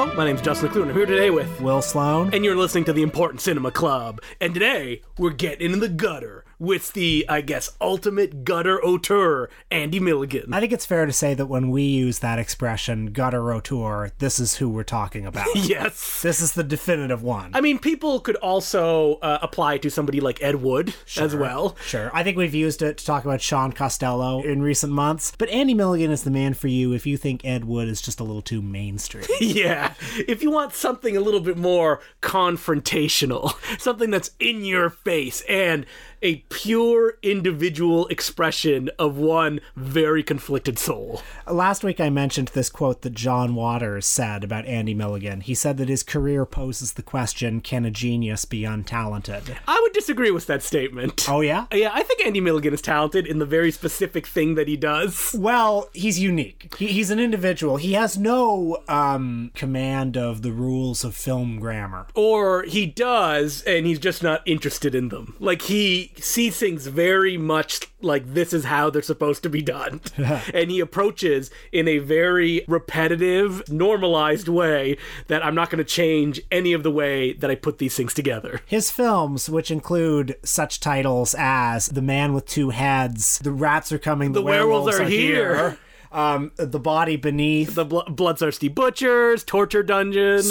Hello, my name's Justin Decloux. I'm here today with Will Sloan. and you're listening to the Important Cinema Club. And today we're getting in the gutter with the, I guess, ultimate gutter auteur, Andy Milligan. I think it's fair to say that when we use that expression, gutter auteur, this is who we're talking about. yes. this is the definitive one. I mean, people could also uh, apply to somebody like Ed Wood as well. Sure. I think we've used it to talk about Shaun Costello in recent months. But Andy Milligan is the man for you if you think Ed Wood is just a little too mainstream. Yeah, if you want something a little bit more confrontational, something that's in your face, and a pure individual expression of one very conflicted soul. Last week I mentioned this quote that John Waters said about Andy Milligan. He said that his career poses the question can a genius be untalented? I would disagree with that statement. Oh, yeah? Yeah, I think Andy Milligan is talented in the very specific thing that he does. Well, he's unique. He, he's an individual. He has no um, command of the rules of film grammar. Or he does, and he's just not interested in them. Like, he sees things very much like this is how they're supposed to be done. and he approaches in a very repetitive, normalized way that I'm not going to change any of the way that I put these things together. His films, which include such titles as The Man with Two Heads, The Rats Are Coming, The, Werewolves Are Here. Um, The Body Beneath, The bl- Bloodthirsty Butchers, Torture Dungeon.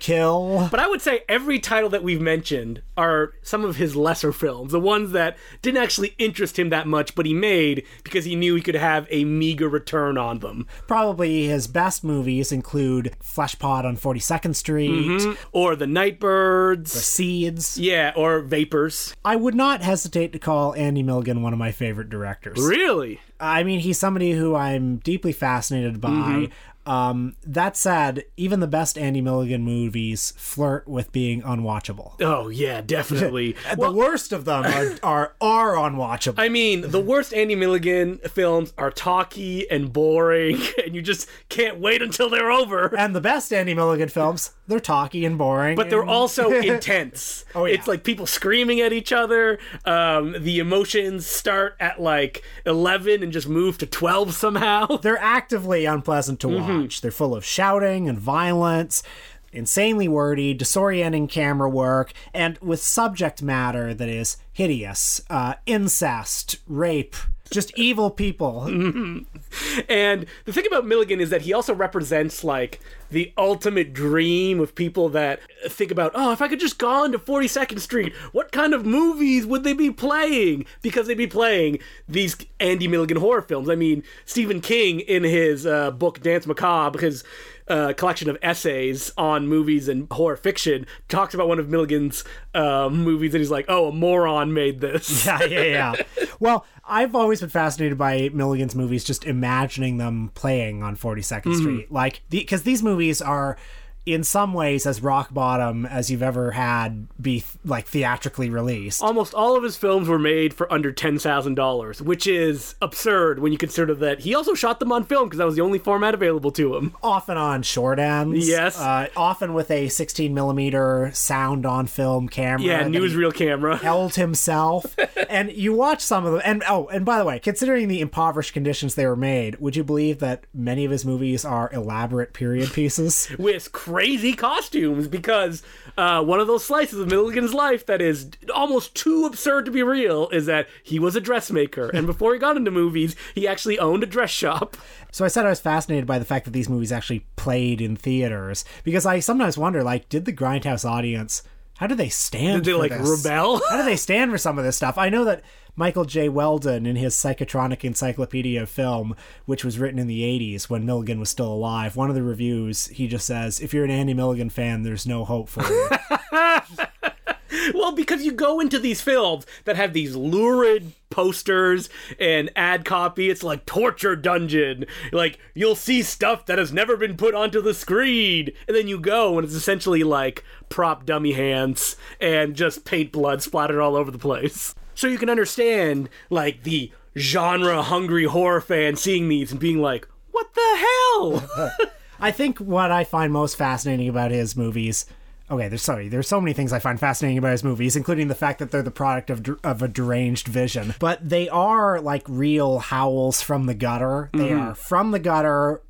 Kill. But I would say every title that we've mentioned are some of his lesser films, the ones that didn't actually interest him that much, but he made because he knew he could have a meager return on them. Probably his best movies include Fleshpot on 42nd Street, Or The Nightbirds. The Seeds. Yeah, or Vapors. I would not hesitate to call Andy Milligan one of my favorite directors. Really? I mean, he's somebody who I'm deeply fascinated by. Mm-hmm. Um, that said, even the best Andy Milligan movies flirt with being unwatchable. Oh, yeah, definitely. the worst of them are, are are unwatchable. I mean, the worst Andy Milligan films are talky and boring, and you just can't wait until they're over. and the best Andy Milligan films, they're talky and boring. but they're also intense. Oh, yeah. It's like people screaming at each other. Um, the emotions start at like 11 and just move to 12 somehow. they're actively unpleasant to Mm-hmm. watch. They're full of shouting and violence, insanely wordy, disorienting camera work, and with subject matter that is hideous, uh, incest, rape, just evil people. Mm-hmm. And the thing about Milligan is that he also represents like the ultimate dream of people that think about, oh, if I could just go on to 42nd Street, what kind of movies would they be playing? Because they'd be playing these Andy Milligan horror films. I mean, Stephen King in his uh, book Danse Macabre, his uh, collection of essays on movies and horror fiction, talks about one of Milligan's uh, movies, and he's like, "Oh, a moron made this." yeah, yeah, yeah. Well, I've always been fascinated by Milligan's movies, just imagining them playing on 42nd Mm-hmm. Street. Like, because these movies are, in some ways, as rock bottom as you've ever had be, like, theatrically released. Almost all of his films were made for under ten thousand dollars, which is absurd when you consider that he also shot them on film because that was the only format available to him. often on short ends. Yes. Uh, often with a 16 millimeter sound on film camera. Yeah, newsreel camera. Held himself, and you watch some of them. And oh, and by the way, considering the impoverished conditions they were made, would you believe that many of his movies are elaborate period pieces? with crazy costumes because uh, one of those slices of Milligan's life that is almost too absurd to be real is that he was a dressmaker, and before he got into movies, he actually owned a dress shop. So I said I was fascinated by the fact that these movies actually played in theaters because I sometimes wonder, like, did the Grindhouse audience? How do they stand? Did they like this? rebel? How do they stand for some of this stuff? I know that Michael J. Weldon, in his Psychotronic Encyclopedia of Film, which was written in the 80s when Milligan was still alive, one of the reviews, he just says, if you're an Andy Milligan fan, there's no hope for you. Well, because you go into these films that have these lurid posters and ad copy, it's like torture dungeon. Like you'll see stuff that has never been put onto the screen, and then you go and it's essentially like prop dummy hands and just paint blood splattered all over the place. So you can understand like the genre hungry horror fan seeing these and being like, "What the hell?" I think what I find most fascinating about his movies. Okay, there's sorry. There's so many things I find fascinating about his movies, including the fact that they're the product of of a deranged vision. But they are like real howls from the gutter. They mm-hmm. are from the gutter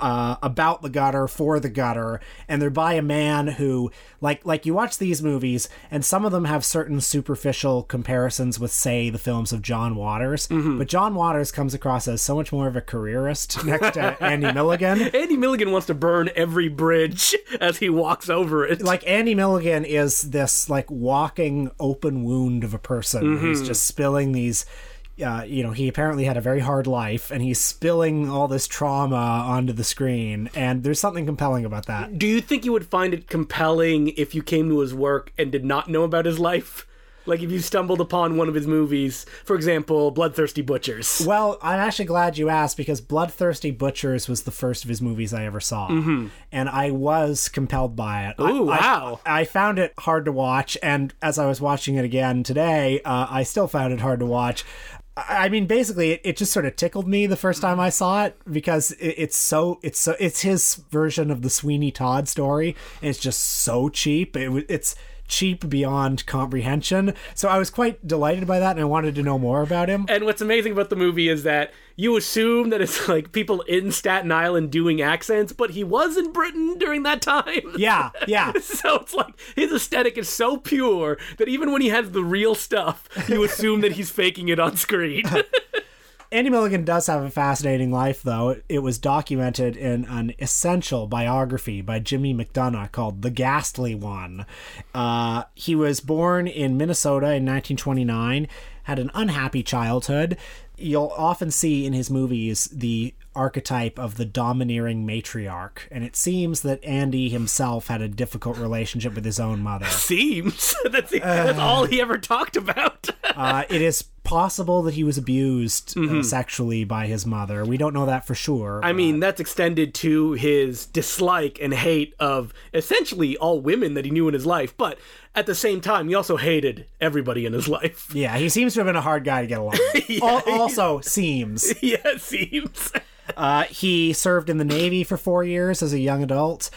uh, about the gutter for the gutter and they're by a man who like like you watch these movies and some of them have certain superficial comparisons with say the films of John Waters but John Waters comes across as so much more of a careerist next to Andy Milligan. Andy Milligan wants to burn every bridge as he walks over it. like Andy Milligan is this like walking open wound of a person who's just spilling these uh, you know, he apparently had a very hard life, and he's spilling all this trauma onto the screen, and there's something compelling about that. Do you think you would find it compelling if you came to his work and did not know about his life? Like if you stumbled upon one of his movies, for example, Bloodthirsty Butchers. Well, I'm actually glad you asked because Bloodthirsty Butchers was the first of his movies I ever saw, and I was compelled by it. I- Ooh, I- wow. I, found it hard to watch, and as I was watching it again today, uh, I still found it hard to watch. I mean, basically, it, it just sort of tickled me the first time I saw it because it, it's so it's so it's his version of the Sweeney Todd story, it's just so cheap. It, it's cheap beyond comprehension. So I was quite delighted by that, and I wanted to know more about him. And what's amazing about the movie is that you assume that it's like people in Staten Island doing accents, but he was in Britain during that time. Yeah, yeah. So it's like his aesthetic is so pure that even when he has the real stuff, you assume that he's faking it on screen. Andy Milligan does have a fascinating life, though. It was documented in an essential biography by Jimmy McDonough called The Ghastly One. Uh, he was born in Minnesota in 1929, had an unhappy childhood. You'll often see in his movies the archetype of the domineering matriarch, and it seems that Andy himself had a difficult relationship with his own mother. Seems that's, that's all he ever talked about. Uh, it is possible that he was abused uh, sexually by his mother. We don't know that for sure. I mean, that's extended to his dislike and hate of essentially all women that he knew in his life, but at the same time, he also hated everybody in his life. Yeah, he seems to have been a hard guy to get along. with. Al- also, seems. yeah, seems. Uh, he served in the Navy for four years as a young adult.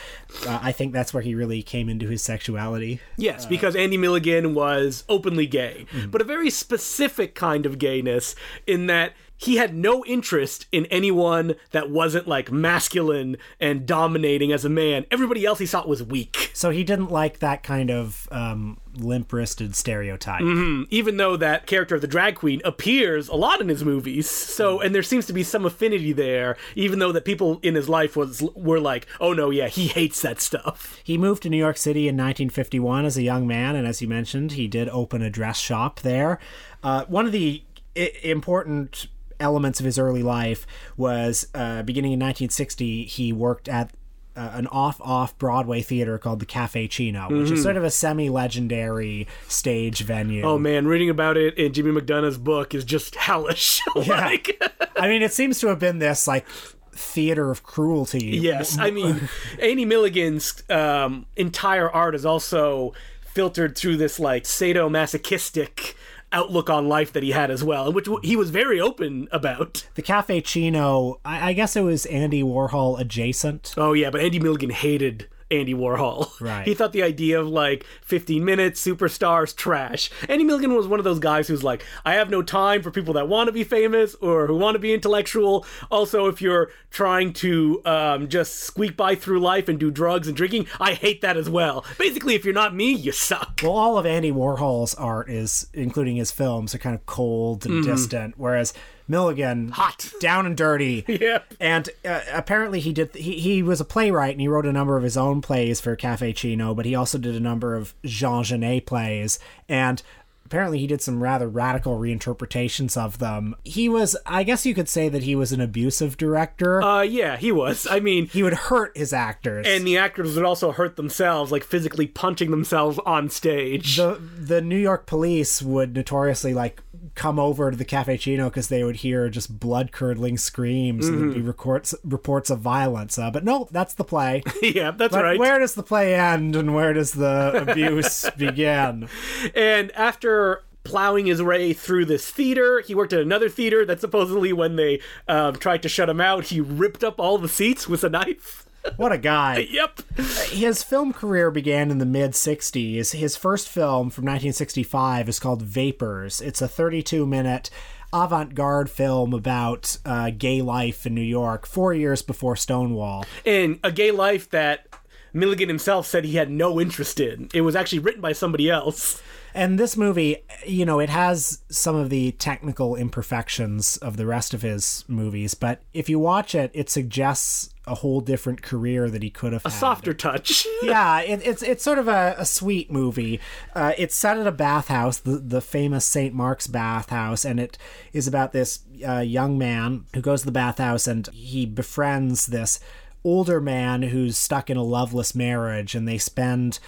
Uh, I think that's where he really came into his sexuality. Yes, because Andy Milligan was openly gay, but a very specific kind of gayness in that he had no interest in anyone that wasn't like masculine and dominating as a man. Everybody else he thought was weak. So he didn't like that kind of um, limp wristed stereotype. even though that character of the drag queen appears a lot in his movies so and there seems to be some affinity there even though that people in his life was were like oh no yeah he hates that stuff He moved to New York City in 1951 as a young man, and as you mentioned, he did open a dress shop there. Uh, one of the I- important elements of his early life was uh, beginning in 1960, he worked at uh, an off-off Broadway theater called the Cafe Cino, which is sort of a semi-legendary stage venue. oh man reading about it in jimmy mcdonough's book is just hellish like I mean, it seems to have been this like theater of cruelty. yes i mean andy milligan's um, entire art is also filtered through this like sadomasochistic outlook on life that he had as well which he was very open about The Cafe Cino, I, I guess it was Andy Warhol adjacent. Oh yeah, but Andy Milligan hated Andy Warhol. Right. He thought the idea of like 15 minutes, superstars, trash. Andy Milligan was one of those guys who's like, I have no time for people that want to be famous or who want to be intellectual. Also, if you're trying to um, just squeak by through life and do drugs and drinking, I hate that as well. Basically, if you're not me, you suck. Well, all of Andy Warhol's art is, including his films, are kind of cold and distant, whereas Milligan, Hot. down and dirty. Yep. And uh, apparently, he did. He, he was a playwright, and he wrote a number of his own plays for Cafe Cino. But he also did a number of Jean Genet plays, and apparently, he did some rather radical reinterpretations of them. He was, I guess, you could say that he was an abusive director. Uh, yeah, he was. I mean, he would hurt his actors. and the actors would also hurt themselves, like physically punching themselves on stage. the the New York police would notoriously like come over to the Cafe Cino because they would hear just blood curdling screams and there'd be reports reports of violence. Uh, but no, that's the play. yeah, that's But right. where does the play end and where does the abuse begin? And after plowing his way through this theater, he worked at another theater that supposedly, when they um, tried to shut him out, he ripped up all the seats with a knife. What a guy. yep. His film career began in the mid 60s. His first film from 1965 is called Vapors. It's a 32 minute avant-garde film about uh, gay life in New York, four years before Stonewall. And a gay life that Milligan himself said he had no interest in. It was actually written by somebody else. And this movie, you know, it has some of the technical imperfections of the rest of his movies, but if you watch it, it suggests a whole different career that he could have A had. softer touch. yeah, it, it's it's sort of a, a sweet movie. Uh, it's set at a bathhouse, the the famous St. Mark's bathhouse, and it is about this uh, young man who goes to the bathhouse and he befriends this older man who's stuck in a loveless marriage, and they spend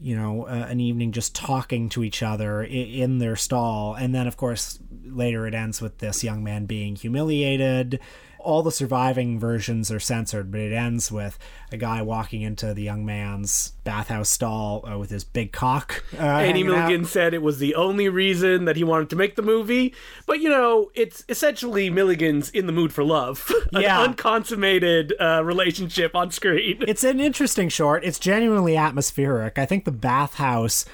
you know uh, an evening just talking to each other i- in their stall. And then of course later it ends with this young man being humiliated all the surviving versions are censored but it ends with a guy walking into the young man's bathhouse stall uh, with his big cock uh, Andy hanging out. Milligan said it was the only reason that he wanted to make the movie. But, you know, it's essentially Milligan's in the mood for love. An Yeah. unconsummated uh, relationship on screen. it's an interesting short. It's genuinely atmospheric. I think the bathhouse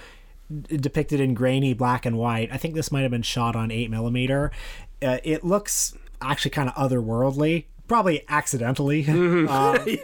depicted in grainy black and white. I think this might have been shot on eight millimeter. Uh, it looks actually kind of otherworldly, probably accidentally. Um,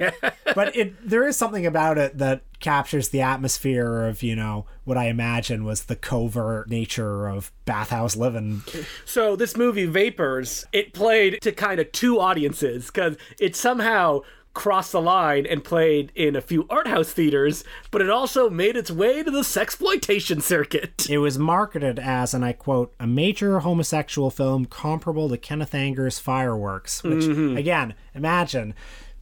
But it there is something about it that captures the atmosphere of you know what I imagine was the covert nature of bathhouse living. So this movie Vapors, it played to kind of two audiences because it somehow crossed the line and played in a few art house theaters, but it also made its way to the sexploitation circuit. It was marketed as, and I quote, a major homosexual film comparable to Kenneth Anger's Fireworks. Which, mm-hmm. again, imagine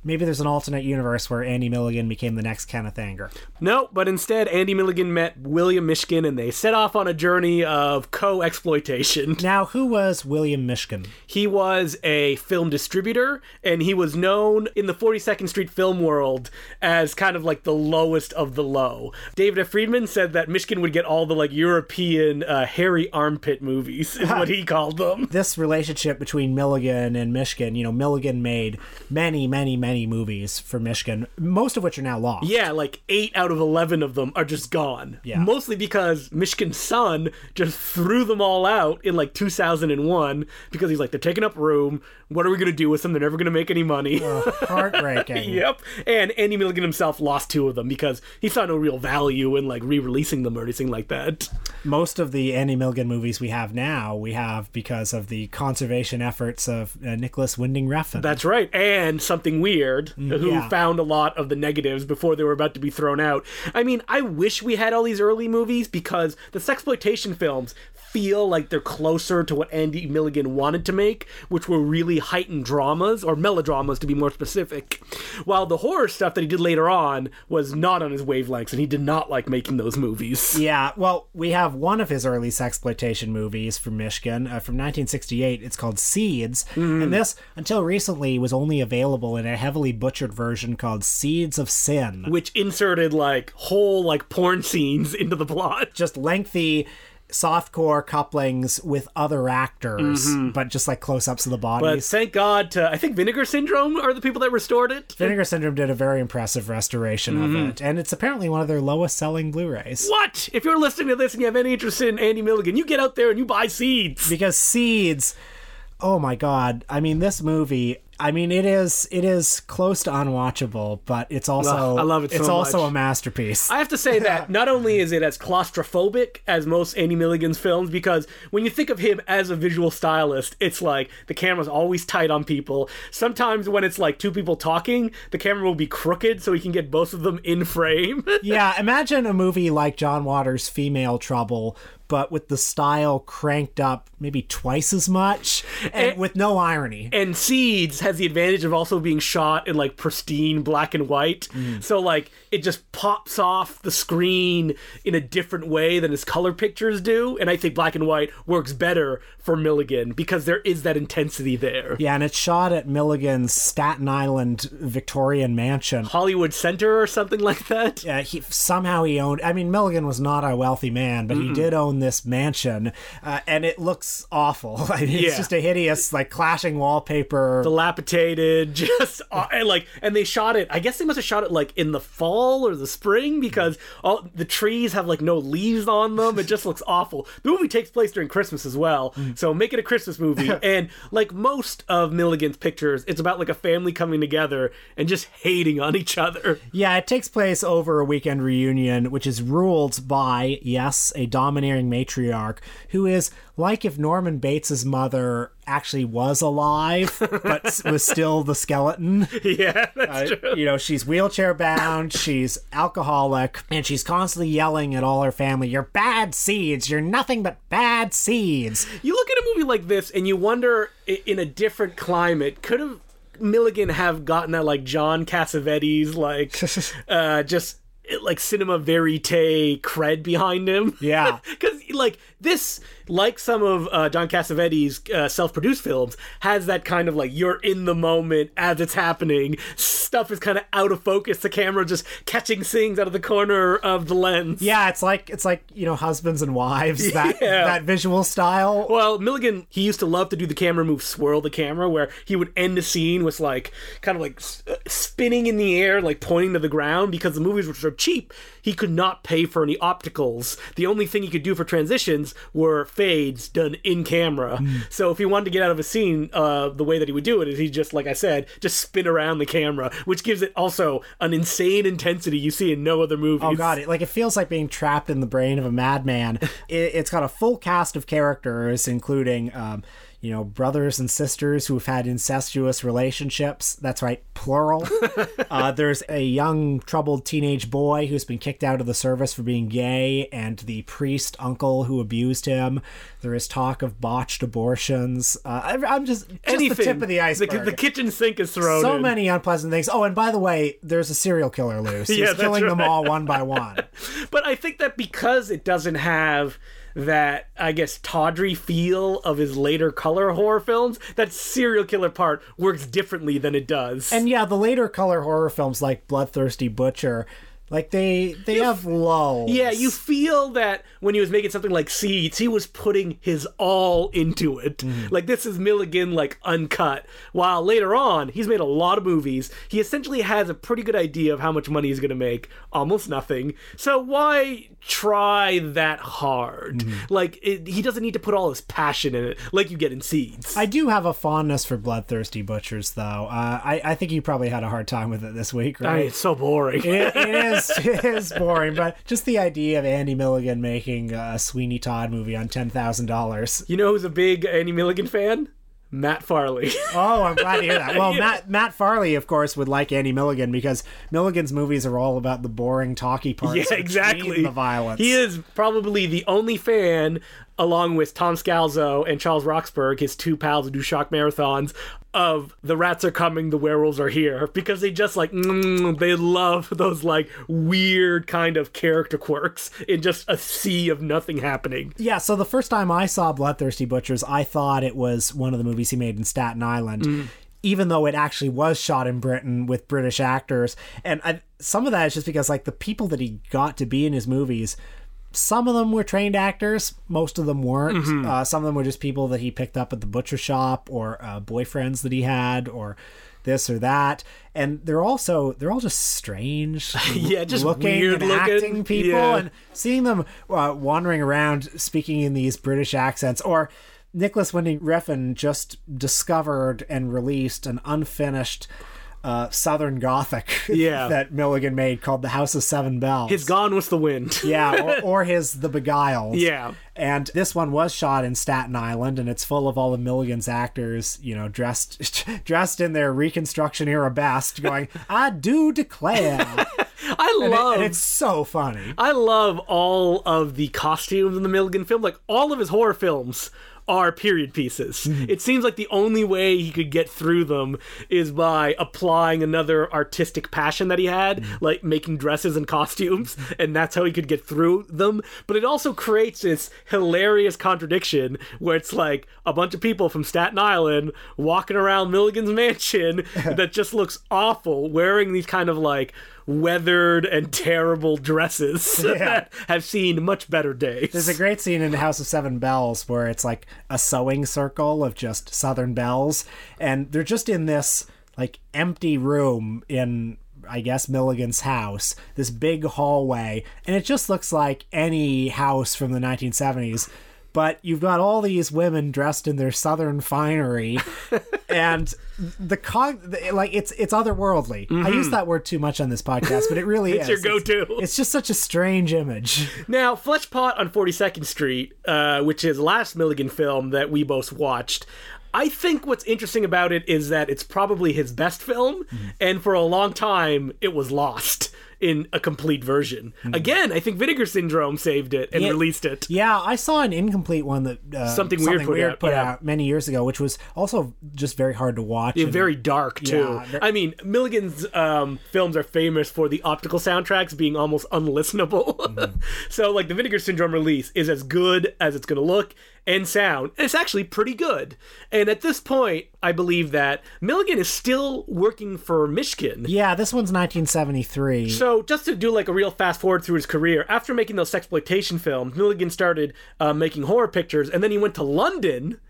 maybe there's an alternate universe where Andy Milligan became the next Kenneth Anger. No, but instead Andy Milligan met William Mishkin and they set off on a journey of co-exploitation. Now, who was William Mishkin? He was a film distributor, and he was known in the 42nd Street film world as kind of like the lowest of the low. David F. Friedman said that Mishkin would get all the like European uh, hairy armpit movies, is what he called them. This relationship between Milligan and Mishkin, you know, Milligan made many, many, many movies for Mishkin, most of which are now lost. Yeah, like eight out of 11 of them are just gone. Yeah. Mostly because Mishkin's son just threw them all out in like 2001 because he's like, they're taking up room. What are we going to do with them? They're never going to make any money. Heartbreaking. Yep. And Andy Milligan himself lost two of them because he saw no real value in like re-releasing them or anything like that. most of the Andy Milligan movies we have now, we have because of the conservation efforts of uh, Nicholas Winding Refn. That's right. And something weird who Mm, yeah. found a lot of the negatives before they were about to be thrown out. I mean, I wish we had all these early movies because the sexploitation films feel like they're closer to what Andy Milligan wanted to make, which were really heightened dramas or melodramas to be more specific. While the horror stuff that he did later on was not on his wavelengths and he did not like making those movies. yeah, well, we have one of his early sexploitation movies from Mishkin uh, from 1968. It's called Seeds, Mm. and this, until recently, was only available in a heavily butchered version called Seeds of Sin. which inserted like whole like porn scenes into the plot. Just lengthy softcore couplings with other actors, but just like close-ups of the Mm-hmm. But thank God to I think Vinegar Syndrome are the people that restored it. Vinegar Syndrome did a very impressive restoration of it, and it's apparently one of their lowest selling Blu-rays. What? If you're listening to this and you have any interest in Andy Milligan, you get out there and you buy seeds. because seeds oh my god i mean this movie i mean it is it is close to unwatchable but it's also Ugh, I love it so it's also much. a masterpiece I have to say that not only is it as claustrophobic as most Andy Milligan's films, because when you think of him as a visual stylist, it's like the camera's always tight on people. Sometimes when it's like two people talking, the camera will be crooked so he can get both of them in frame. yeah imagine a movie like john waters female trouble but with the style cranked up maybe twice as much and And- with no irony and Seeds has the advantage of also being shot in like pristine black and white. Mm. So like it just pops off the screen in a different way than his color pictures do. And I think black and white works better for Milligan because there is that intensity there. yeah and it's shot at milligan's staten island victorian mansion Hollywood Center or something like that. Yeah, he somehow he owned. I mean, Milligan was not a wealthy man, but he did own own this mansion, uh, and it looks awful. I mean, Yeah. It's just a hideous, like clashing wallpaper. dilapidated just uh, and like and they shot it i guess they must have shot it like in the fall or the spring because all the trees have like no leaves on them it just looks awful the movie takes place during christmas as well so make it a christmas movie and like most of milligan's pictures it's about like a family coming together and just hating on each other Yeah, it takes place over a weekend reunion, which is ruled by, yes, a domineering matriarch who is like if Norman Bates's mother actually was alive, but was still the skeleton. yeah that's Uh, true you know, she's wheelchair bound, she's alcoholic, and she's constantly yelling at all her family, You're bad seeds, you're nothing but bad seeds. You look at a movie like this and you wonder, in a different climate, could have Milligan have gotten that like John Cassavetes, like uh, just like cinema verite cred behind him? Yeah. because like this, like some of uh, John Cassavetes' uh, self-produced films, has that kind of like you're in the moment as it's happening. Stuff is kind of out of focus. The camera just catching things out of the corner of the lens. Yeah, it's like it's like, you know, husbands and wives, that Yeah. that visual style. Well, Milligan, he used to love to do the camera move, swirl the camera, where he would end the scene with like kind of like uh, spinning in the air, like pointing to the ground. Because the movies were so cheap, he could not pay for any opticals. The only thing he could do for transitions were fades done in camera. So if he wanted to get out of a scene, uh, the way that he would do it is he just, like I said, just spin around the camera, which gives it also an insane intensity you see in no other movie. Oh god, it like it feels like being trapped in the brain of a madman. it, it's got a full cast of characters, including um, you know brothers and sisters who've had incestuous relationships. That's right, plural. uh, there's a young troubled teenage boy who's been kicked out of the service for being gay, and the priest uncle who abused him. There is talk of botched abortions. Uh, I, I'm just just Anything. the tip of the iceberg. The, kitchen sink is thrown so in. many unpleasant things. Oh, and by the way, there's a serial killer loose. He's Yeah, killing them all one by one. But I think that because it doesn't have that, I guess, tawdry feel of his later color horror films, that serial killer part works differently than it does. And yeah, the later color horror films like Bloodthirsty Butcher, like they they have lulls. yeah, you feel that when he was making something like Seeds, he was putting his all into it. Mm-hmm. Like this is Milligan like uncut. While later on, he's made a lot of movies. He essentially has a pretty good idea of how much money he's going to make, almost nothing. So why try that hard? Mm-hmm. Like it, he doesn't need to put all his passion in it like you get in Seeds. I do have a fondness for Bloodthirsty Butchers, though. Uh, I I think you probably had a hard time with it this week, I right? mean, it's so boring. it, it is it is boring, but just the idea of Andy Milligan making a Sweeney Todd movie on ten thousand dollars. You know who's a big Andy Milligan fan? Matt Farley. Oh, I'm glad to hear that. Well, Matt Matt Farley, of course, would like Andy Milligan because Milligan's movies are all about the boring, talky parts. yeah, exactly. The violence. He is probably the only fan, along with Tom Scalzo and Charles Roxburgh, his two pals who do shock marathons, of The Rats Are Coming, The Werewolves Are Here, because they just like, mm, they love those like weird kind of character quirks in just a sea of nothing happening. Yeah, so the first time I saw Bloodthirsty Butchers, I thought it was one of the movies he made in Staten Island. Mm. Even though it actually was shot in Britain with British actors, and I, some of that is just because like the people that he got to be in his movies, some of them were trained actors, most of them weren't. Mm-hmm. Uh, some of them were just people that he picked up at the butcher shop or uh, boyfriends that he had or this or that, and they're also they're all just strange, Yeah, just looking weird and looking. acting people, Yeah. and seeing them uh, wandering around speaking in these British accents, or Nicholas Winding Refn just discovered and released an unfinished uh, Southern Gothic Yeah. that Milligan made called The House of Seven Belles. His Gone with the Wind. yeah, or, or his The Beguiled. Yeah. And this one was shot in Staten Island, and it's full of all the Milligan's actors, you know, dressed dressed in their Reconstruction era best, going, "I do declare." I And, it- love and it's so funny. I love all of the costumes in the Milligan film. Like all of his horror films are period pieces. Mm-hmm. It seems like the only way he could get through them is by applying another artistic passion that he had, Mm-hmm. like making dresses and costumes, and that's how he could get through them. But it also creates this hilarious contradiction where it's like a bunch of people from Staten Island walking around Milligan's mansion that just looks awful, wearing these kind of like weathered and terrible dresses that have seen much better days. There's a great scene in The House of Seven Belles where it's like a sewing circle of just Southern belles, and they're just in this like empty room in I guess Milligan's house, this big hallway, and it just looks like any house from the 1970s. But you've got all these women dressed in their southern finery, and the con like it's it's otherworldly. I use that word too much on this podcast, but it really Mm-hmm. It's is. your go-to. It's, it's just such a strange image. Now, Fleshpot on 42nd Street, uh, which is last Milligan film that we both watched, I think what's interesting about it is that it's probably his best film, and for a long time, it was lost in a complete version. Again, I think Vinegar Syndrome saved it and Yeah. released it. Yeah, I saw an incomplete one that uh, Something Weird put out, yeah. many years ago, which was also just very hard to watch. and- Very dark too. Yeah, ver- I mean, Milligan's um, films are famous for the optical soundtracks being almost unlistenable. Mm-hmm. so, like the Vinegar Syndrome release is as good as it's going to look and sound. And it's actually pretty good. And at this point, I believe that Milligan is still working for Mishkin. yeah, this one's 1973. So, just to do like a real fast forward through his career, after making those sexploitation films, Milligan started uh, making horror pictures, and then he went to London,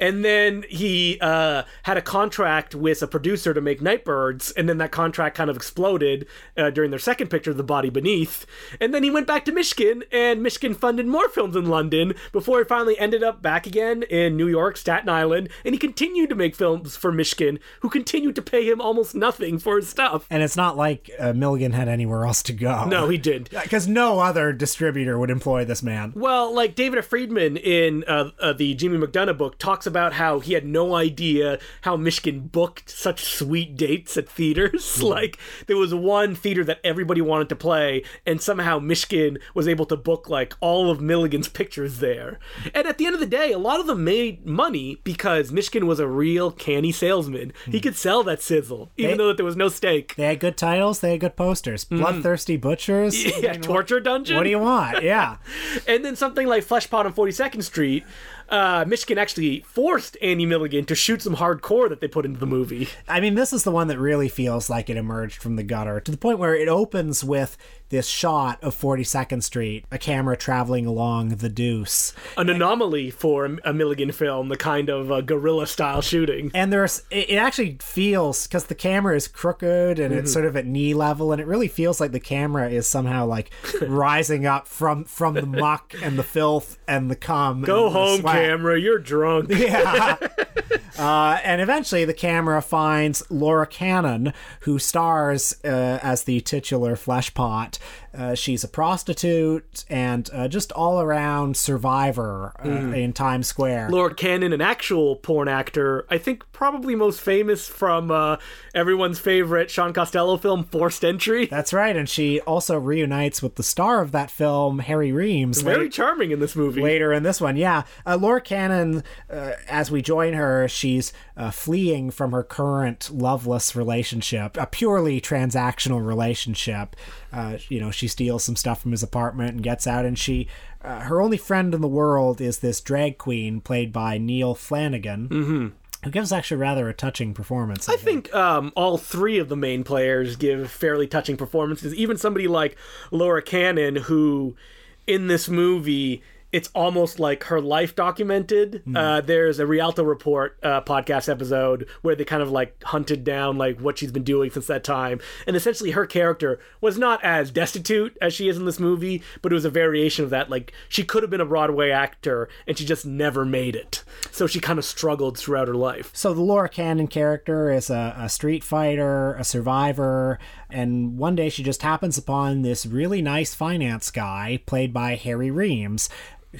and then he uh, had a contract with a producer to make Nightbirds, and then that contract kind of exploded uh, during their second picture, The Body Beneath, and then he went back to Mishkin, and Mishkin funded more films in London before he finally ended up back again in New York, Staten Island, and he continued to make films for Mishkin, who continued to pay him almost nothing for his stuff. and it's not like uh, Milligan had anywhere else to go. No, he did. Because no other distributor would employ this man. Well, like David Friedman in uh, uh, the Jimmy McDonough book talks about how he had no idea how Mishkin booked such sweet dates at theaters. like there was one theater that everybody wanted to play, and somehow Mishkin was able to book like all of Milligan's pictures there. And at the end of the day, a lot of them made money because Mishkin was a real canny salesman. He could sell that sizzle, even They- though that there was no stake. They had good titles. They had good posters. Bloodthirsty butchers. Mm. Yeah, torture dungeon. What do you want? Yeah. And then something like Fleshpot on 42nd Street, uh, Mishkin actually forced Andy Milligan to shoot some hardcore that they put into the movie. I mean, this is the one that really feels like it emerged from the gutter to the point where it opens with this shot of 42nd Street, a camera traveling along the deuce. An anomaly for a, Milligan film, the kind of uh, guerrilla style shooting. And there's, it actually feels, because the camera is crooked and Mm-hmm. it's sort of at knee level, and it really feels like the camera is somehow like rising up from from the muck and the filth and the cum. Go home, camera, you're drunk. Yeah. uh, and eventually the camera finds Laura Cannon, who stars uh, as the titular fleshpot. Uh, she's a prostitute and uh, just all around survivor uh, in Times Square. Laura Cannon, an actual porn actor, I think probably most famous from uh, everyone's favorite Shaun Costello film, Forced Entry. That's right, and she also reunites with the star of that film, Harry Reams. Very late- charming in this movie. later in this one. Yeah, uh, Laura Cannon, uh, as we join her, she's uh, fleeing from her current loveless relationship, a purely transactional relationship. Uh, you know, she steals some stuff from his apartment and gets out, and she. Uh, her only friend in the world is this drag queen played by Neil Flanagan, mm-hmm. who gives actually rather a touching performance. I think um, all three of the main players give fairly touching performances. Even somebody like Laura Cannon, who in this movie, it's almost like her life documented. Uh, there's a Rialto Report uh, podcast episode where they kind of like hunted down like what she's been doing since that time, and essentially her character was not as destitute as she is in this movie, but it was a variation of that. Like she could have been a Broadway actor, and she just never made it. So she kind of struggled throughout her life. So the Laura Cannon character is a, a street fighter, a survivor, and one day she just happens upon this really nice finance guy played by Harry Reams.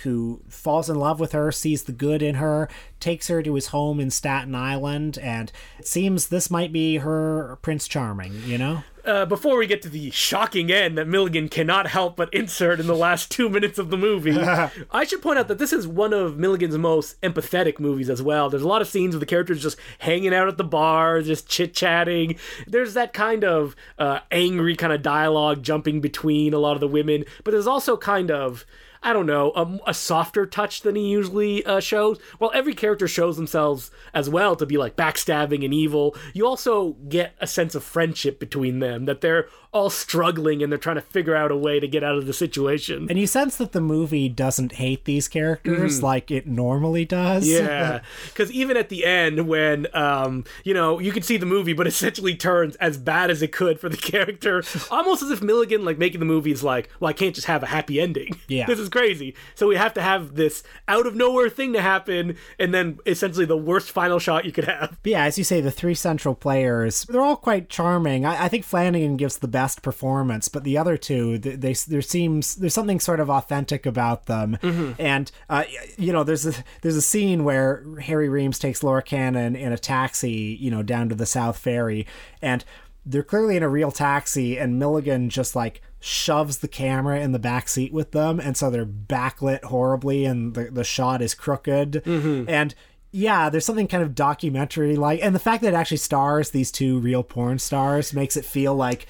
Who falls in love with her, sees the good in her, takes her to his home in Staten Island, and it seems this might be her Prince Charming, you know? Uh, before we get to the shocking end that Milligan cannot help but insert in the last two minutes of the movie, I should point out that this is one of Milligan's most empathetic movies as well. There's a lot of scenes with the characters just hanging out at the bar, just chit chatting. There's that kind of uh, angry kind of dialogue jumping between a lot of the women, but there's also kind of I don't know, a, a softer touch than he usually uh, shows. While every character shows themselves as well to be like backstabbing and evil, you also get a sense of friendship between them, that they're all struggling and they're trying to figure out a way to get out of the situation. And you sense that the movie doesn't hate these characters like it normally does. Yeah, because even at the end, when um, you know you can see the movie, but essentially turns as bad as it could for the character, almost as if Milligan, like making the movie, is like, well, I can't just have a happy ending. Yeah. this is crazy. So we have to have this out of nowhere thing to happen, and then essentially the worst final shot you could have. But yeah, as you say, the three central players, they're all quite charming. I, I think Flanagan gives the best performance, but the other two, they, they there seems there's something sort of authentic about them. And uh, you know, there's a there's a scene where Harry Reams takes Laura Cannon in a taxi, you know, down to the South Ferry, and they're clearly in a real taxi, and Milligan just like shoves the camera in the back seat with them, and so they're backlit horribly, and the the shot is crooked, and yeah, there's something kind of documentary like, and the fact that it actually stars these two real porn stars makes it feel like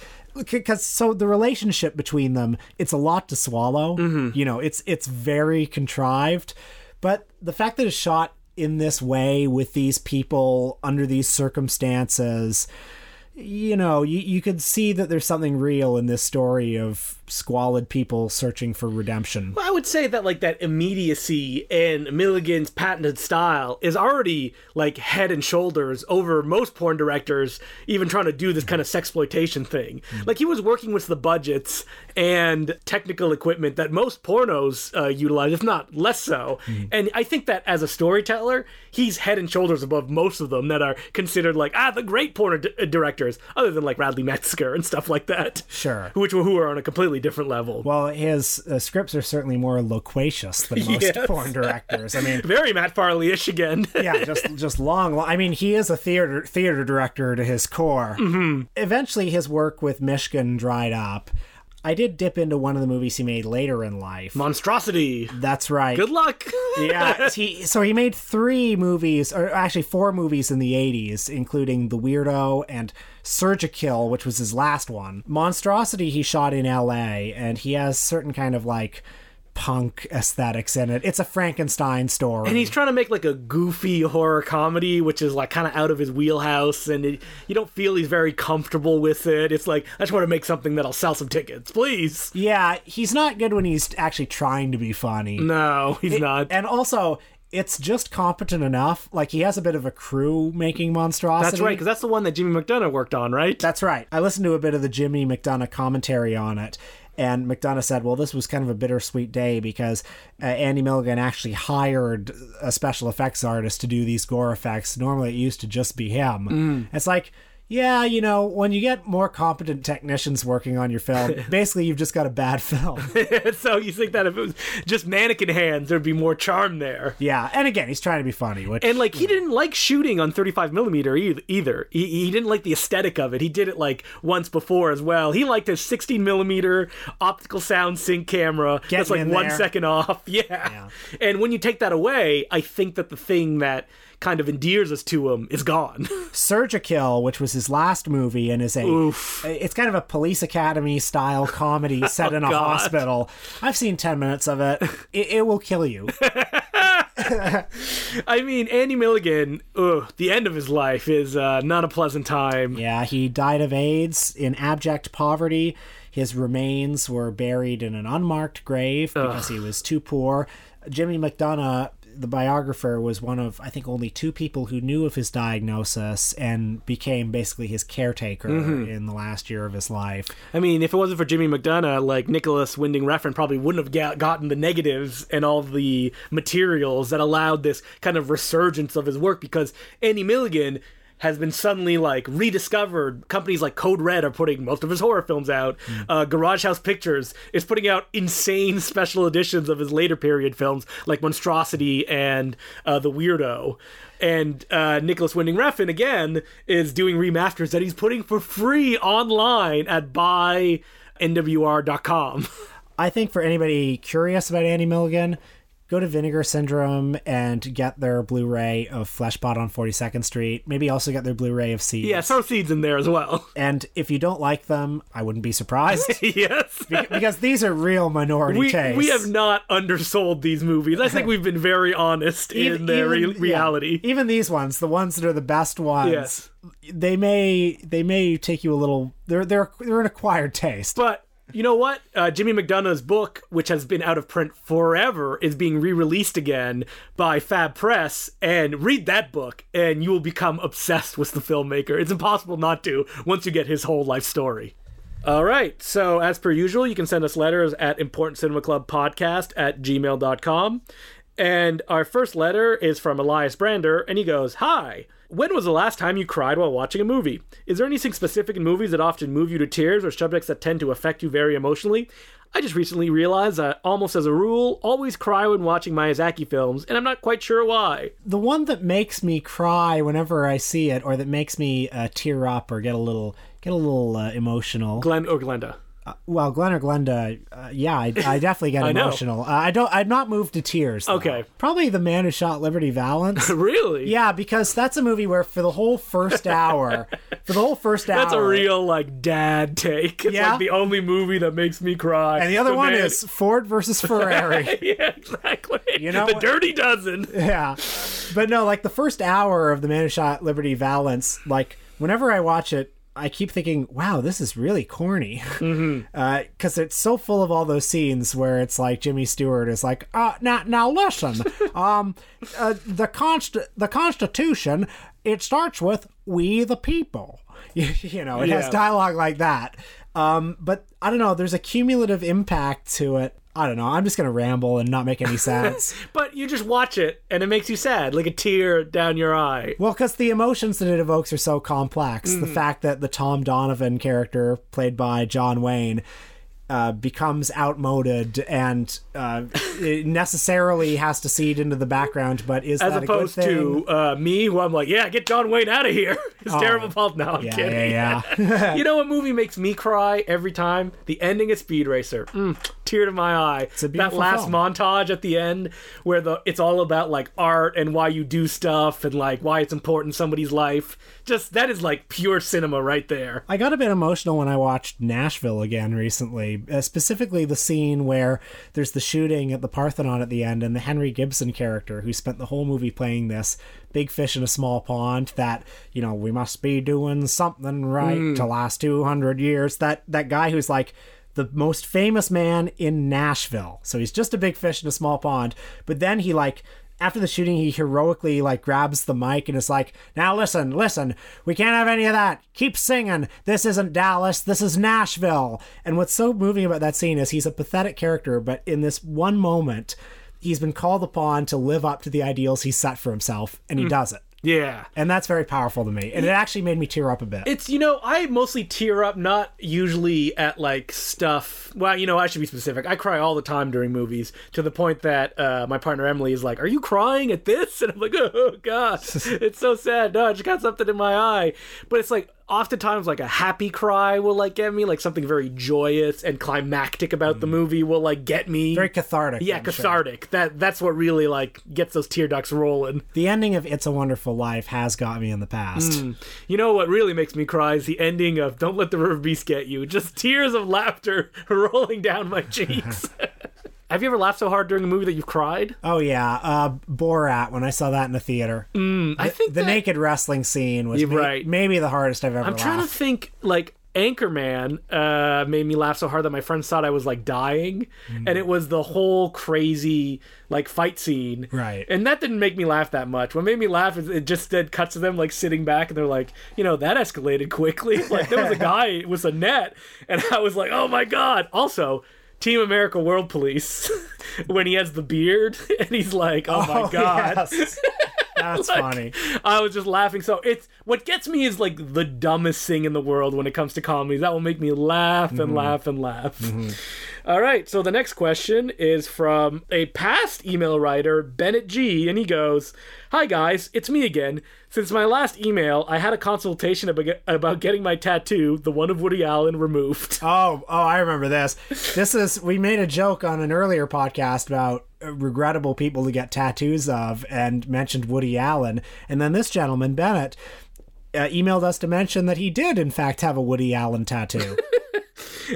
because so the relationship between them it's a lot to swallow. Mm-hmm. You know it's it's very contrived. But the fact that it's shot in this way with these people under these circumstances you know you, you could see that there's something real in this story of squalid people searching for redemption Well, I would say that like that immediacy and Milligan's patented style is already like head and shoulders over most porn directors even trying to do this kind of sexploitation thing. Like he was working with the budgets and technical equipment that most pornos uh, utilize, if not less so. And I think that as a storyteller, he's head and shoulders above most of them that are considered like ah the great porn di- directors, other than like Radley Metzger and stuff like that. Sure. Which who are on a completely different level. well his uh, scripts are certainly more loquacious than most Yes. porn directors i mean Very Matt Farley-ish again. yeah, just just long, long. I mean, he is a theater theater director to his core. Mm-hmm. Eventually, his work with Mishkin dried up. I did dip into one of the movies he made later in life. Monstrosity. That's right. Good luck. yeah, he so he made three movies, or actually four movies in the '80s, including The Weirdo and Surgikill, which was his last one. Monstrosity he shot in L.A. and he has certain kind of like punk aesthetics in it. It's a Frankenstein story. and he's trying to make like a goofy horror comedy, which is like kind of out of his wheelhouse, and it, you don't feel he's very comfortable with it. It's like I just want to make something that'll sell some tickets, please. Yeah, he's not good when he's actually trying to be funny. No, he's not. And also, it's just competent enough. Like he has a bit of a crew making monstrosity. That's right, because that's the one that Jimmy McDonough worked on, right? That's right. I listened to a bit of the Jimmy McDonough commentary on it, and McDonough said, "Well, this was kind of a bittersweet day because uh, Andy Milligan actually hired a special effects artist to do these gore effects. Normally, it used to just be him. Mm. It's like." Yeah, you know, when you get more competent technicians working on your film, basically you've just got a bad film. so you think that if it was just mannequin hands, there'd be more charm there. Yeah, and again, he's trying to be funny, which And like he didn't like shooting on 35 millimeter either. He, he didn't like the aesthetic of it. He did it like once before as well. He liked his 16 millimeter optical sound sync camera Getting that's like one there. second off. Yeah. And when you take that away, I think that the thing that kind of endears us to him is gone. Surgikill, which was his last movie and is a Oof. it's kind of a police academy style comedy set in a Oh, God. hospital. I've seen 10 minutes of it. It, it will kill you. I mean, Andy Milligan, ugh, the end of his life is uh, not a pleasant time. Yeah, he died of AIDS in abject poverty. His remains were buried in an unmarked grave because he was too poor. Jimmy McDonough, the biographer, was one of, I think, only two people who knew of his diagnosis and became basically his caretaker mm-hmm. in the last year of his life. I mean, if it wasn't for Jimmy McDonough, like Nicholas Winding Refn probably wouldn't have ga- gotten the negatives and all the materials that allowed this kind of resurgence of his work because Andy Milligan has been suddenly like rediscovered. Companies like Code Red are putting most of his horror films out. Uh, Garage House Pictures is putting out insane special editions of his later period films like Monstrosity and uh, The Weirdo. And uh, Nicholas Winding Refn again is doing remasters that he's putting for free online at bynwr.com. I think for anybody curious about Andy Milligan, go to Vinegar Syndrome and get their Blu-ray of Fleshpot on 42nd Street. Maybe also get their Blu-ray of Seeds. yeah, throw seeds in there as well. And if you don't like them, I wouldn't be surprised yes. because these are real minority We, tastes. we have not undersold these movies. I think we've been very honest in their re- Even- yeah, reality. even these ones, the ones that are the best ones, Yes. they may they may take you a little. They're they're they're an acquired taste. But you know what? Uh, Jimmy McDonough's book, which has been out of print forever, is being re-released again by Fab Press. And read that book, and you will become obsessed with the filmmaker. It's impossible not to once you get his whole life story. All right. So, as per usual, you can send us letters at Important Cinema Club Podcast at gmail.com. And our first letter is from Elias Brander, and he goes, Hi. When was the last time you cried while watching a movie? Is there anything specific in movies that often move you to tears or subjects that tend to affect you very emotionally? I just recently realized that, almost as a rule, always cry when watching Miyazaki films, and I'm not quite sure why. The one that makes me cry whenever I see it, or that makes me uh, tear up or get a little get a little uh, emotional. Glen or Glenda. Well, Glen or Glenda, uh, yeah, I, I definitely get I emotional. Uh, I don't. I'm not moved to tears. though. Okay. probably the man who shot Liberty Valance. really? yeah, because that's a movie where for the whole first hour, for the whole first hour, That's a real like dad take. It's Yeah? like the only movie that makes me cry. And the other one man- is Ford versus Ferrari. yeah, exactly. You know the Dirty Dozen. yeah, but no, like the first hour of the man who shot Liberty Valance, like whenever I watch it. I keep thinking, wow, this is really corny. Because it's so full of all those scenes where it's like Jimmy Stewart is like, uh, now, now listen, um, uh, the, const- the Constitution, it starts with we the people. You, you know, it has dialogue like that. Um, but I don't know, there's a cumulative impact to it. I don't know. I'm just going to ramble and not make any sense. But you just watch it and it makes you sad, like a tear down your eye. Well, because the emotions that it evokes are so complex. The mm. fact that the Tom Doniphon character, played by John Wayne, uh, becomes outmoded and uh, necessarily has to cede into the background, but is As that opposed a good thing? to uh, me, who I'm like, yeah, get John Wayne out of here. His terrible pulp. No, I'm yeah, kidding. yeah, yeah. you know what movie makes me cry every time? The ending of Speed Racer. Mm, tear to my eye. a that last film. montage at the end where the it's all about like art and why you do stuff and like why it's important in somebody's life. Just that is like pure cinema right there. I got a bit emotional when I watched Nashville again recently, uh, specifically the scene where there's the shooting at the Parthenon at the end, and the Henry Gibson character, who spent the whole movie playing this big fish in a small pond, that, you know, we must be doing something right to last 200 years. That, that guy who's like, the most famous man in Nashville. So he's just a big fish in a small pond. But then he like after the shooting he heroically like grabs the mic and is like, "Now listen, listen. We can't have any of that. Keep singing. This isn't Dallas. This is Nashville." And what's so moving about that scene is he's a pathetic character, but in this one moment he's been called upon to live up to the ideals he set for himself and he mm. does it. Yeah. And that's very powerful to me. And it actually made me tear up a bit. It's you know I mostly tear up not usually at like stuff. Well, you know I should be specific. I cry all the time during movies to the point that uh, my partner Emily is like, "Are you crying at this?" And I'm like, "Oh god, it's so sad. No, I just got something in my eye." But it's like oftentimes like a happy cry will like get me, like something very joyous and climactic about the mm. movie will like get me. very cathartic. yeah, I'm sure. cathartic. That that's what really like gets those tear ducts rolling. The ending of It's a Wonderful Life has got me in the past. Mm. You know what really makes me cry is the ending of Don't Let the River Beast Get You. Just tears of laughter rolling down my cheeks. Have you ever laughed so hard during a movie that you've cried? Oh yeah, uh, Borat. When I saw that in the theater, I think the that- naked wrestling scene was may- right. maybe the hardest I've ever I'm trying to think like Anchorman uh, made me laugh so hard that my friends thought I was like dying, Mm. and it was the whole crazy like fight scene, Right. And that didn't make me laugh that much. What made me laugh is it just did cuts to them like sitting back, and they're like, you know, that escalated quickly. Like there was a guy with a net, and I was like, oh my god. Also. Team America World Police when he has the beard and he's like, "Oh my Oh, god." yes. That's Like, funny. I was just laughing. So it's what gets me is like the dumbest thing in the world when it comes to comedies. That will make me laugh and mm-hmm. laugh and laugh. Mm-hmm. All right. So the next question is from a past email writer, Bennett G, and he goes, "Hi guys, it's me again. Since my last email, I had a consultation about getting my tattoo, the one of Woody Allen, removed." Oh, oh, I remember this. This is we made a joke on an earlier podcast about regrettable people to get tattoos of, and mentioned Woody Allen, and then this gentleman Bennett uh, emailed us to mention that he did in fact have a Woody Allen tattoo.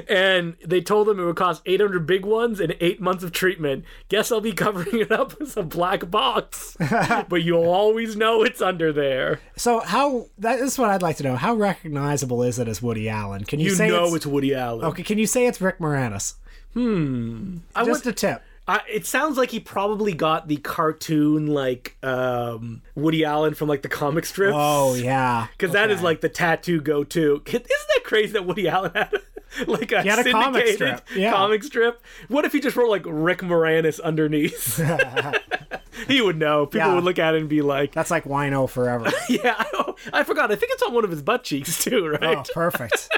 and they told him it would cost 800 big ones and eight months of treatment. Guess I'll be covering it up with a black box, but you'll always know it's under there. so how that is what I'd like to know. How recognizable is it as Woody Allen? Can you, You say know it's, it's, Woody Allen. okay? Can you say it's Rick Moranis? Hmm. I Just would, a tip. It sounds like he probably got the cartoon like um, Woody Allen from like the comic strips. Oh yeah, Because that is like the tattoo go-to. Isn't that crazy that Woody Allen had like a, had a comic strip, yeah. comic strip? What if he just wrote like Rick Moranis underneath? he would know. People Yeah. would look at it and be like, that's like Wino forever. "Yeah, I, I forgot. I think it's on one of his butt cheeks too, right? Oh, perfect.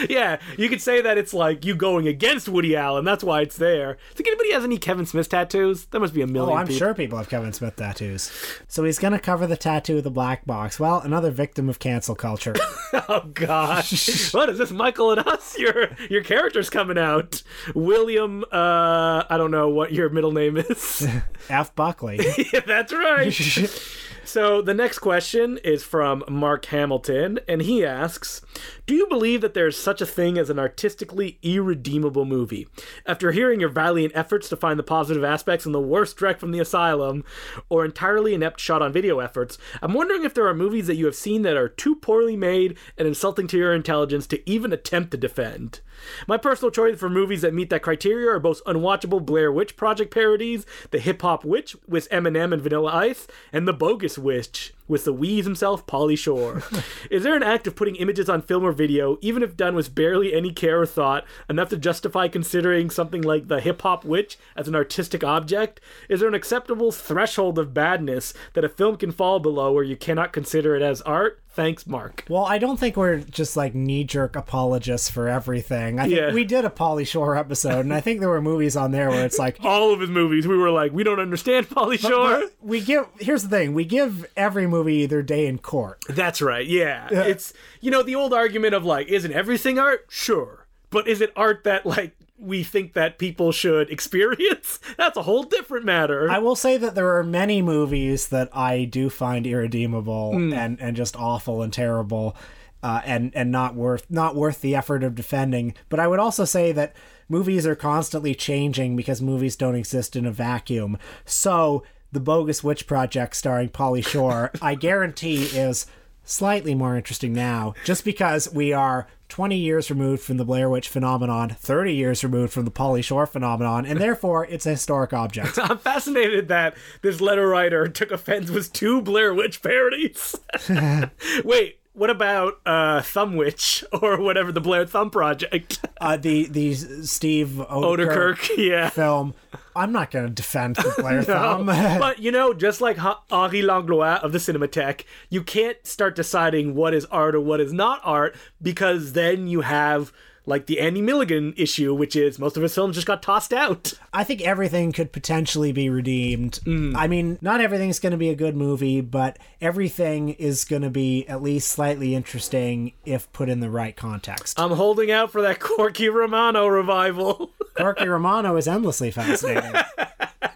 Yeah, you could say that it's like you going against Woody Allen. That's why it's there. Think anybody has any Kevin Smith tattoos? There must be a million. Oh, I'm people. sure people have Kevin Smith tattoos. So he's going to cover the tattoo of the black box. Well, another victim of cancel culture. Oh gosh, what is this, Michael and us? Your your character's coming out. William, uh, I don't know what your middle name is. F. Buckley. yeah, that's right. So the next question is from Mark Hamilton, and he asks Do you believe that there's such a thing as an artistically irredeemable movie? After hearing your valiant efforts to find the positive aspects in the worst direct from the asylum, or entirely inept shot on video efforts, I'm wondering if there are movies that you have seen that are too poorly made and insulting to your intelligence to even attempt to defend. My personal choice for movies that meet that criteria are both unwatchable Blair Witch Project parodies, The Hip Hop Witch with Eminem and Vanilla Ice, and The Bogus Witch with the Wheeze himself, Pauly Shore. Is there an act of putting images on film or video, even if done with barely any care or thought, enough to justify considering something like The Hip Hop Witch as an artistic object? Is there an acceptable threshold of badness that a film can fall below where you cannot consider it as art? Thanks, Mark. Well, I don't think we're just like knee jerk apologists for everything. I think Yeah. we did a Pauly Shore episode, and I think there were movies on there where it's like, all of his movies, we were like, we don't understand Pauly Shore. we give, here's the thing, we give every movie either day in court. That's right. Yeah. It's you know the old argument of like, isn't everything art? Sure, but is it art that like we think that people should experience? That's a whole different matter. I will say that there are many movies that I do find irredeemable Hmm. and, and just awful and terrible. Uh, and and not worth not worth the effort of defending. But I would also say that movies are constantly changing because movies don't exist in a vacuum. So the Bogus Witch Project, starring Pauly Shore, I guarantee is slightly more interesting now, just because we are 20 years removed from the Blair Witch phenomenon, 30 years removed from the Pauly Shore phenomenon, and therefore it's a historic object. I'm fascinated that this letter writer took offense with two Blair Witch parodies. Wait, what about uh, Thumb Witch or whatever the Blair Thumb Project? uh, the the Steve Oedekerk, Oedekerk, yeah. film. I'm not going to defend the Blair Thumb. but you know, just like Ha- Henri Langlois of the Cinematheque, you can't start deciding what is art or what is not art because then you have like the Andy Milligan issue, which is most of his films just got tossed out. I think everything could potentially be redeemed. Mm. I mean, not everything's going to be a good movie, but everything is going to be at least slightly interesting if put in the right context. I'm holding out for that Corky Romano revival. Corky Romano is endlessly fascinating.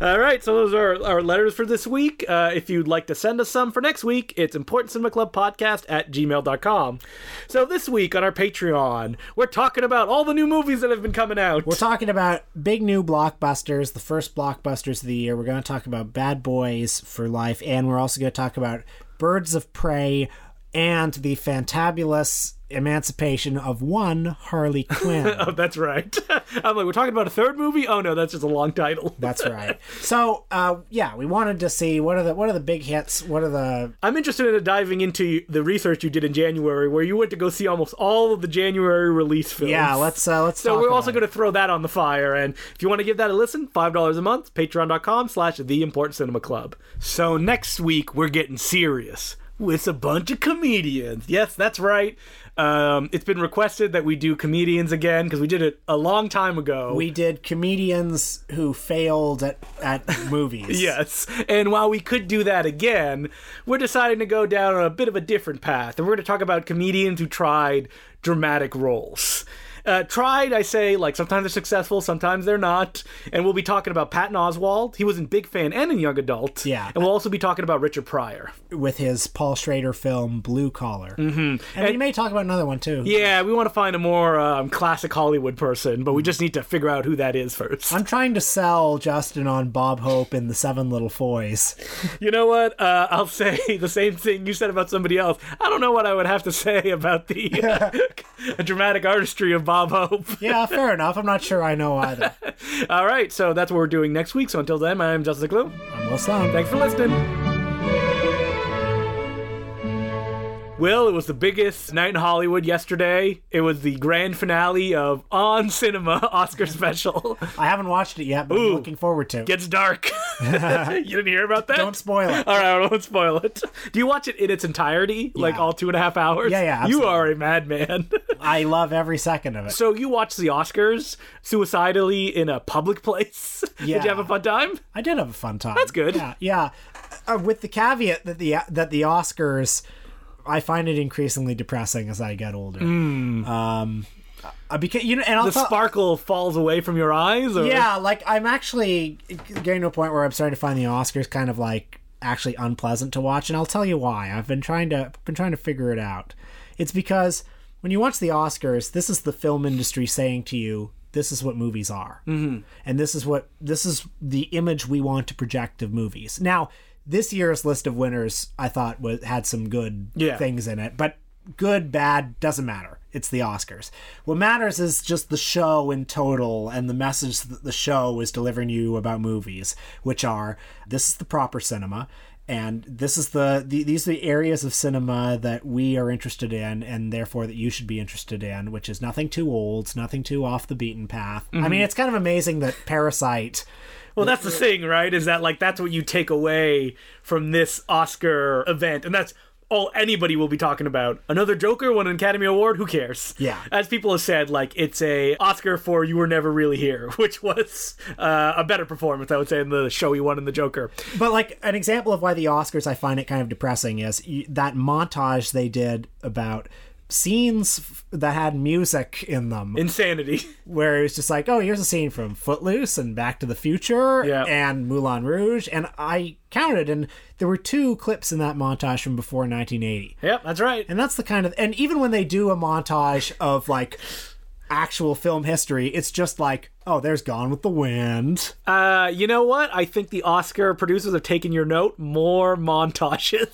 All right, so those are our letters for this week. Uh, if you'd like to send us some for next week, it's important cinema club podcast at gmail.com. So this week on our Patreon, we're talking about all the new movies that have been coming out. We're talking about big new blockbusters, the first blockbusters of the year. We're going to talk about Bad Boys for Life, and we're also going to talk about Birds of Prey and the fantabulous emancipation of one Harley Quinn. Oh, that's right. I'm like, we're talking about a third movie? Oh no, that's just a long title. That's right. So, uh, yeah, we wanted to see what are the what are the big hits. What are the I'm interested in diving into the research you did in January, where you went to go see almost all of the January release films. yeah? Let's uh, let's. So talk we're about also it. going to throw that on the fire, and if you want to give that a listen, five dollars a month, Patreon.com/slash The Important Cinema Club. So next week we're getting serious with a bunch of comedians. Yes, that's right. Um, it's been requested that we do comedians again because we did it a long time ago. We did comedians who failed at at movies. Yes. And while we could do that again, we're deciding to go down a bit of a different path. And we're going to talk about comedians who tried dramatic roles. Uh, tried, I say, like sometimes they're successful, sometimes they're not. And we'll be talking about Patton Oswalt. He was in Big Fan and in Young Adult. Yeah. And we'll also be talking about Richard Pryor. with his Paul Schrader film Blue Collar. Mm-hmm. And, we may talk about another one too. Yeah, we want to find a more um, classic Hollywood person, but we just need to figure out who that is first. I'm trying to sell Justin on Bob Hope in the Seven Little Foys. You know what? Uh, I'll say the same thing you said about somebody else. I don't know what I would have to say about the uh, dramatic artistry of Bob Hope. Yeah, fair enough. I'm not sure I know either. All right, so that's what we're doing next week. So until then, I'm Justin Decloux. I'm Will Sloan. Thanks for listening. Will, it was the biggest night in Hollywood yesterday. It was the grand finale of On Cinema Oscar special. I haven't watched it yet, but Ooh. I'm looking forward to. it. Gets dark. you didn't hear about that? Don't spoil it. All right, I won't spoil it. Do you watch it in its entirety, like all two and a half hours? Yeah, yeah, You are a madman. I love every second of it. so you watched the Oscars suicidally in a public place? Yeah. Did you have a fun time? I did have a fun time. That's good. Yeah, yeah. Uh, with the caveat that the that the Oscars, I find it increasingly depressing as I get older. Um, uh, because you know, and I'll. The sparkle falls away from your eyes? Or? Yeah, like I'm actually getting to a point where I'm starting to find the Oscars kind of like actually unpleasant to watch, and I'll tell you why. I've been trying to been trying to figure it out. It's because when you watch the Oscars, this is the film industry saying to you, "This is what movies are," mm-hmm. and this is what this is the image we want to project of movies. Now, this year's list of winners, I thought was had some good Yeah. things in it, but good, bad, doesn't matter. It's the Oscars. What matters is just the show in total and the message that the show is delivering you about movies, which are this is the proper cinema. And this is the, the these are the areas of cinema that we are interested in, and therefore that you should be interested in, which is nothing too old, nothing too off the beaten path. I mm-hmm. mean, it's kind of amazing that Parasite Well, that's the thing, right? Is that like that's what you take away from this Oscar event, and that's all anybody will be talking about. Another Joker won an Academy Award. Who cares? Yeah. As people have said, like it's a Oscar for "You Were Never Really Here," which was uh, a better performance, I would say, in the show he won in the Joker. But like an example of why the Oscars I find it kind of depressing is that montage they did about scenes f- that had music in them Insanity. where it was just like oh here's a scene from Footloose and Back to the Future Yeah. and Moulin Rouge and I counted and there were two clips in that montage from before 1980 yep, that's right. and that's the kind of and even when they do a montage of like actual film history it's just like oh there's Gone with the Wind Uh, you know what? I think the Oscar producers have taken your note. More montages.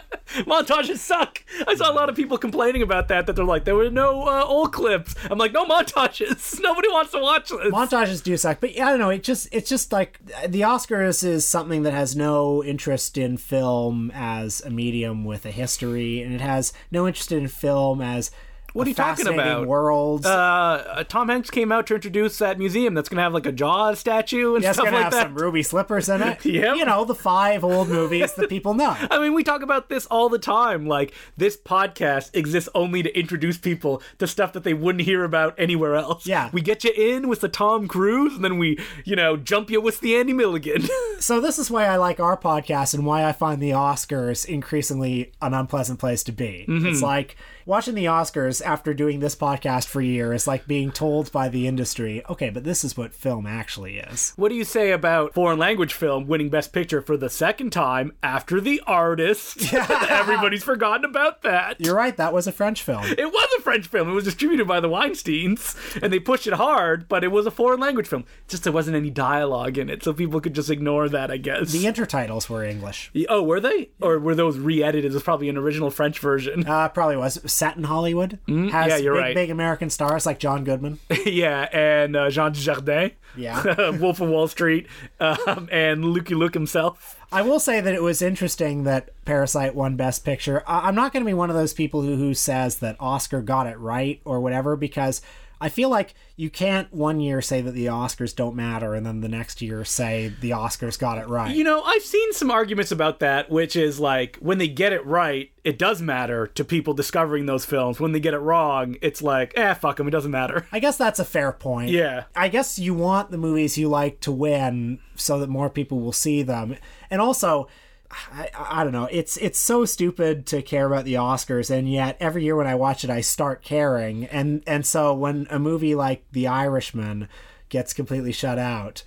montages suck. I saw a lot of people complaining about that. That they're like, there were no uh, old clips. I'm like, no montages. Nobody wants to watch this. montages do suck but yeah, i don't know it just it's just like the oscars is something that has no interest in film as a medium with a history and it has no interest in film as What are you talking about? world uh, Tom Hanks came out to introduce that museum that's going to have like a Jaws statue and yeah, it's stuff like have that. some ruby slippers in it Yep. you know the five old movies that people know I mean, we talk about this all the time. Like, this podcast exists only to introduce people to stuff that they wouldn't hear about anywhere else. Yeah. We get you in with the Tom Cruise, and then we, you know, jump you with the Andy Milligan. so this is why i like our podcast and why i find the oscars increasingly an unpleasant place to be Mm-hmm. it's like watching the oscars after doing this podcast for years, is like being told by the industry, okay, but this is what film actually is. What do you say about foreign language film winning Best Picture for the second time after The Artist? Yeah. Everybody's forgotten about that. You're right, that was a French film. It was a French film. It was distributed by the Weinsteins, and they pushed it hard, but it was a foreign language film. Just there wasn't any dialogue in it, so people could just ignore that, I guess. The intertitles were English. oh, were they? Or were those re-edited? It's probably an original French version. Uh, probably was. Set in Hollywood. Mm-hmm. yeah, you're big, right. big American stars like John Goodman. yeah, and uh, Jean Dujardin. Yeah. Wolf of Wall Street, um, and Lucky Luke himself. I will say that it was interesting that Parasite won Best Picture. I- I'm not going to be one of those people who, who says that Oscar got it right or whatever because I feel like you can't one year say that the Oscars don't matter and then the next year say the Oscars got it right. You know, I've seen some arguments about that, which is like when they get it right, it does matter to people discovering those films. When they get it wrong, it's like, eh, fuck them, it doesn't matter. I guess that's a fair point. Yeah. I guess you want the movies you like to win so that more people will see them. And also, I, I don't know. It's it's so stupid to care about the Oscars, and yet every year when I watch it, I start caring. And and so when a movie like The Irishman gets completely shut out,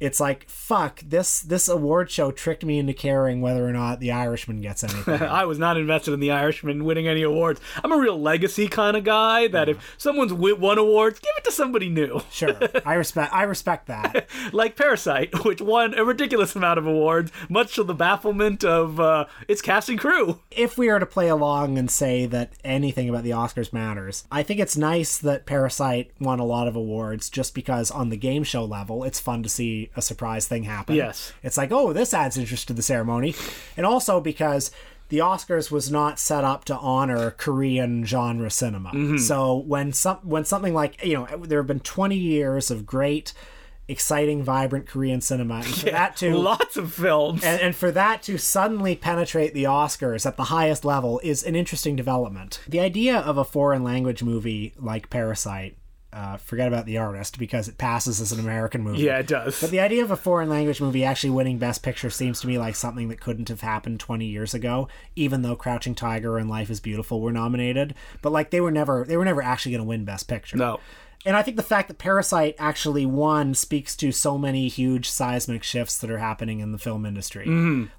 it's like fuck this this award show tricked me into caring whether or not The Irishman gets anything. I was not invested in The Irishman winning any awards. I'm a real legacy kind of guy that if someone's won awards, give it to somebody new. sure, I respect I respect that. like Parasite, which won a ridiculous amount of awards, much to the bafflement of uh, its cast and crew. if we are to play along and say that anything about the Oscars matters, I think it's nice that Parasite won a lot of awards just because on the game show level, it's fun to see a surprise thing happen. Yes. It's like, oh, this adds interest to the ceremony. And also because the Oscars was not set up to honor Korean genre cinema. Mm-hmm. So when some when something like, you know, there have been 20 years of great exciting vibrant Korean cinema and for that to Lots of films. and, and for that to suddenly penetrate the Oscars at the highest level is an interesting development. The idea of a foreign language movie like Parasite, uh, forget about the artist because it passes as an American movie. yeah, it does. But the idea of a foreign language movie actually winning Best Picture seems to me like something that couldn't have happened 20 years ago, even though Crouching Tiger and Life is Beautiful were nominated. But like they were never they were never actually going to win Best Picture. no. And I think the fact that Parasite actually won speaks to so many huge seismic shifts that are happening in the film industry.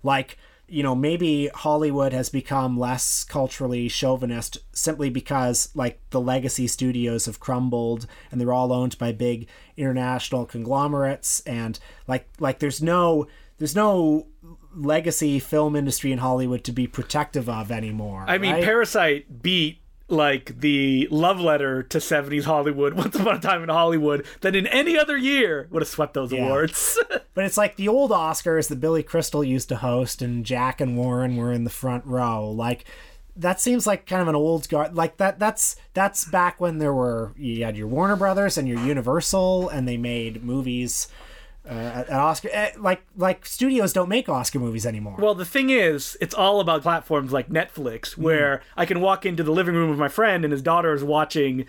Like, you know, maybe Hollywood has become less culturally chauvinist simply because, like, the legacy studios have crumbled and they're all owned by big international conglomerates. And, like, like there's no. There's no legacy film industry in Hollywood to be protective of anymore. I mean, right? Parasite beat like the love letter to 70s Hollywood, Once Upon a Time in Hollywood, that in any other year would have swept those awards. But it's like the old Oscars that Billy Crystal used to host, and Jack and Warren were in the front row. Like that seems like kind of an old guard. Like that. That's that's back when there were you had your Warner Brothers and your Universal, and they made movies. Uh, at, at Oscar, eh, like like studios don't make Oscar movies anymore. Well, the thing is, it's all about platforms like Netflix, where I can walk into the living room of my friend and his daughter is watching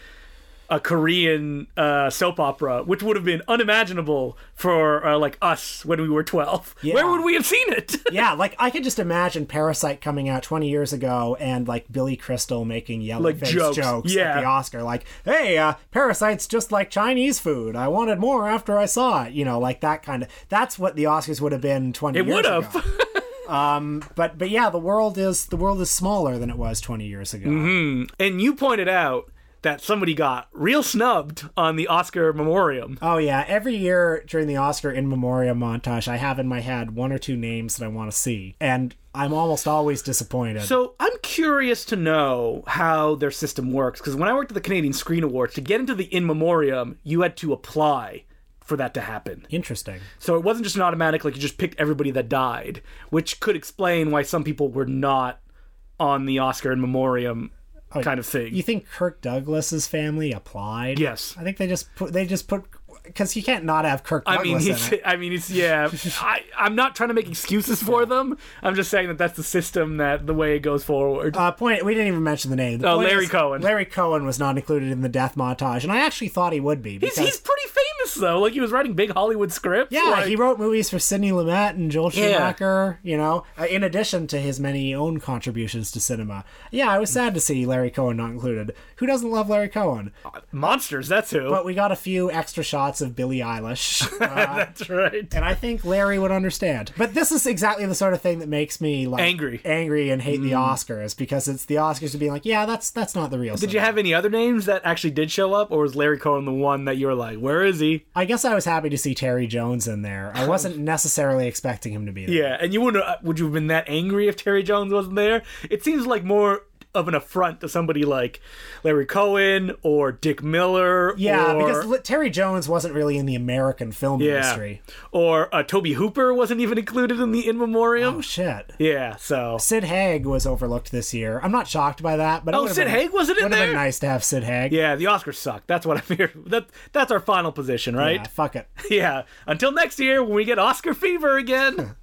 a Korean uh, soap opera, which would have been unimaginable for uh, like us when we were twelve. Yeah. Where would we have seen it? yeah, like I could just imagine Parasite coming out 20 years ago and like Billy Crystal making yellow Like face jokes, jokes, yeah. at the Oscar, like, "Hey, uh, Parasite's just like Chinese food. I wanted more after I saw it." You know, like that kind of. That's what the Oscars would have been 20 It would have. But but yeah, the world is the world is smaller than it was 20 years ago. and you pointed out that somebody got real snubbed on the Oscar memoriam. Oh yeah, every year during the Oscar in memoriam montage, I have in my head one or two names that I want to see, and I'm almost always disappointed. So I'm curious to know how their system works because when I worked at the Canadian Screen Awards, to get into the in memoriam, you had to apply for that to happen. Interesting. So it wasn't just an automatic like you just picked everybody that died, which could explain why some people were not on the Oscar in memoriam kind of thing. You think Kirk Douglas's family applied? Yes. I think they just put they just put because you can't not have Kirk I mean, he's, it. I mean, it's yeah. I, I'm not trying to make excuses for them. I'm just saying that that's the system that the way it goes forward. Uh, point. We didn't even mention the name. The Oh, Larry Cohen. Larry Cohen was not included in the death montage, and I actually thought he would be he's, because he's pretty famous though. Like he was writing big Hollywood scripts. Yeah, like- he wrote movies for Sidney Lumet and Joel Yeah. Schumacher, you know, uh, in addition to his many own contributions to cinema. Yeah, I was sad to see Larry Cohen not included. Who doesn't love Larry Cohen? monsters. That's who. But we got a few extra shots of Billie Eilish. Uh, that's right. and I think Larry would understand. But this is exactly the sort of thing that makes me like Angry. Mm. angry and hate the Oscars because it's the Oscars to be like, yeah, that's that's not the real. Did you have any other names that actually did show up, or was Larry Cohen the one that you were like, "Where is he?" I guess I was happy to see Terry Jones in there. I wasn't necessarily expecting him to be there. Yeah, and you wouldn't. uh, Would you have been that angry if Terry Jones wasn't there? It seems like more of an affront to somebody like Larry Cohen or Dick Miller. Yeah, or, because Terry Jones wasn't really in the American film yeah, industry. or uh, Tobe Hooper wasn't even included in the in memoriam. Oh shit. yeah, so Sid Haig was overlooked this year. I'm not shocked by that, but Oh, Sid been- Haig wasn't in would've been there? nice to have Sid Haig. yeah, the Oscars suck. That's what I'm here. That that's our final position, Yeah, right? fuck it. Yeah. Until next year when we get Oscar fever again.